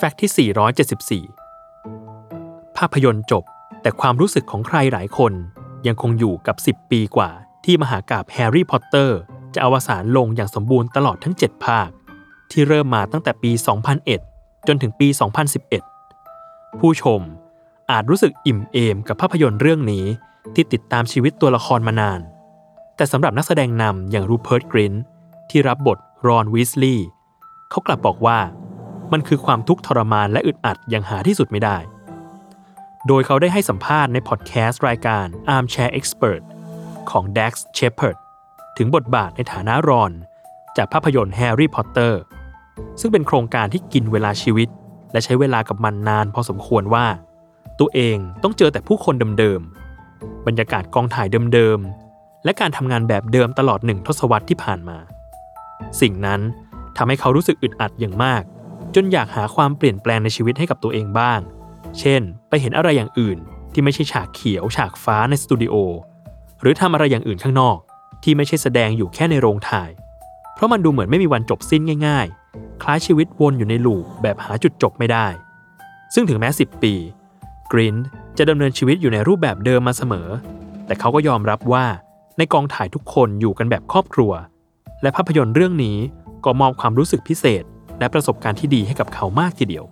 Fact ที่ 474 ภาพยนตร์จบ แต่ความรู้สึกของใครหลายคน ยังคงอยู่กับ 10 ปีกว่า ที่มหากาพย์แฮร์รี่พอตเตอร์ จะอวสานลงอย่างสมบูรณ์ตลอดทั้ง 7 ภาค ที่เริ่มมาตั้งแต่ปี 2001 จนถึงปี 2011 ผู้ชมอาจรู้สึกอิ่มเอมกับภาพยนตร์เรื่องนี้ ที่ติดตามชีวิตตัวละครมานาน แต่สำหรับนักแสดงนำอย่างรูเพิร์ตกรินต์ที่รับบทรอนวีสลีย์เขากลับบอกว่า มันคือความทุกข์ทรมานและอึดอัดอย่างหาที่สุดไม่ได้ โดยเขาได้ให้สัมภาษณ์ในพอดแคสต์รายการ Armchair Expert ของ Dax Shepard ถึงบทบาทในฐานะรอน จากภาพยนตร์แฮร์รี่พอตเตอร์ซึ่งเป็นโครงการที่กินเวลาชีวิต และใช้เวลากับมันนานพอสมควรว่า ตัวเองต้องเจอแต่ผู้คนเดิมๆ บรรยากาศกองถ่ายเดิมๆ และการทำงานแบบเดิมตลอดหนึ่งทศวรรษที่ผ่านมา สิ่งนั้นทำให้เขารู้สึกอึดอัดอย่างมาก จนอยากหาความเปลี่ยนแปลงในชีวิตให้กับตัวเองบ้าง เช่น ไปเห็นอะไรอย่างอื่น ที่ไม่ใช่ฉากเขียว ฉากฟ้าในสตูดิโอ หรือทำอะไรอย่างอื่นข้างนอก ที่ไม่ใช่แสดงอยู่แค่ในโรงถ่าย เพราะมันดูเหมือนไม่มีวันจบสิ้นง่าย ๆ คล้ายชีวิตวนอยู่ในลูปแบบหาจุดจบไม่ได้ ซึ่งถึงแม้ 10 ปีกรินจะดำเนินชีวิตอยู่ในรูปแบบเดิมมาเสมอ แต่เขาก็ยอมรับว่าในกองถ่ายทุกคนอยู่กันแบบครอบครัว และภาพยนตร์เรื่องนี้ก็มอบความรู้สึกพิเศษ และประสบการณ์ที่ดีให้กับเขามากทีเดียว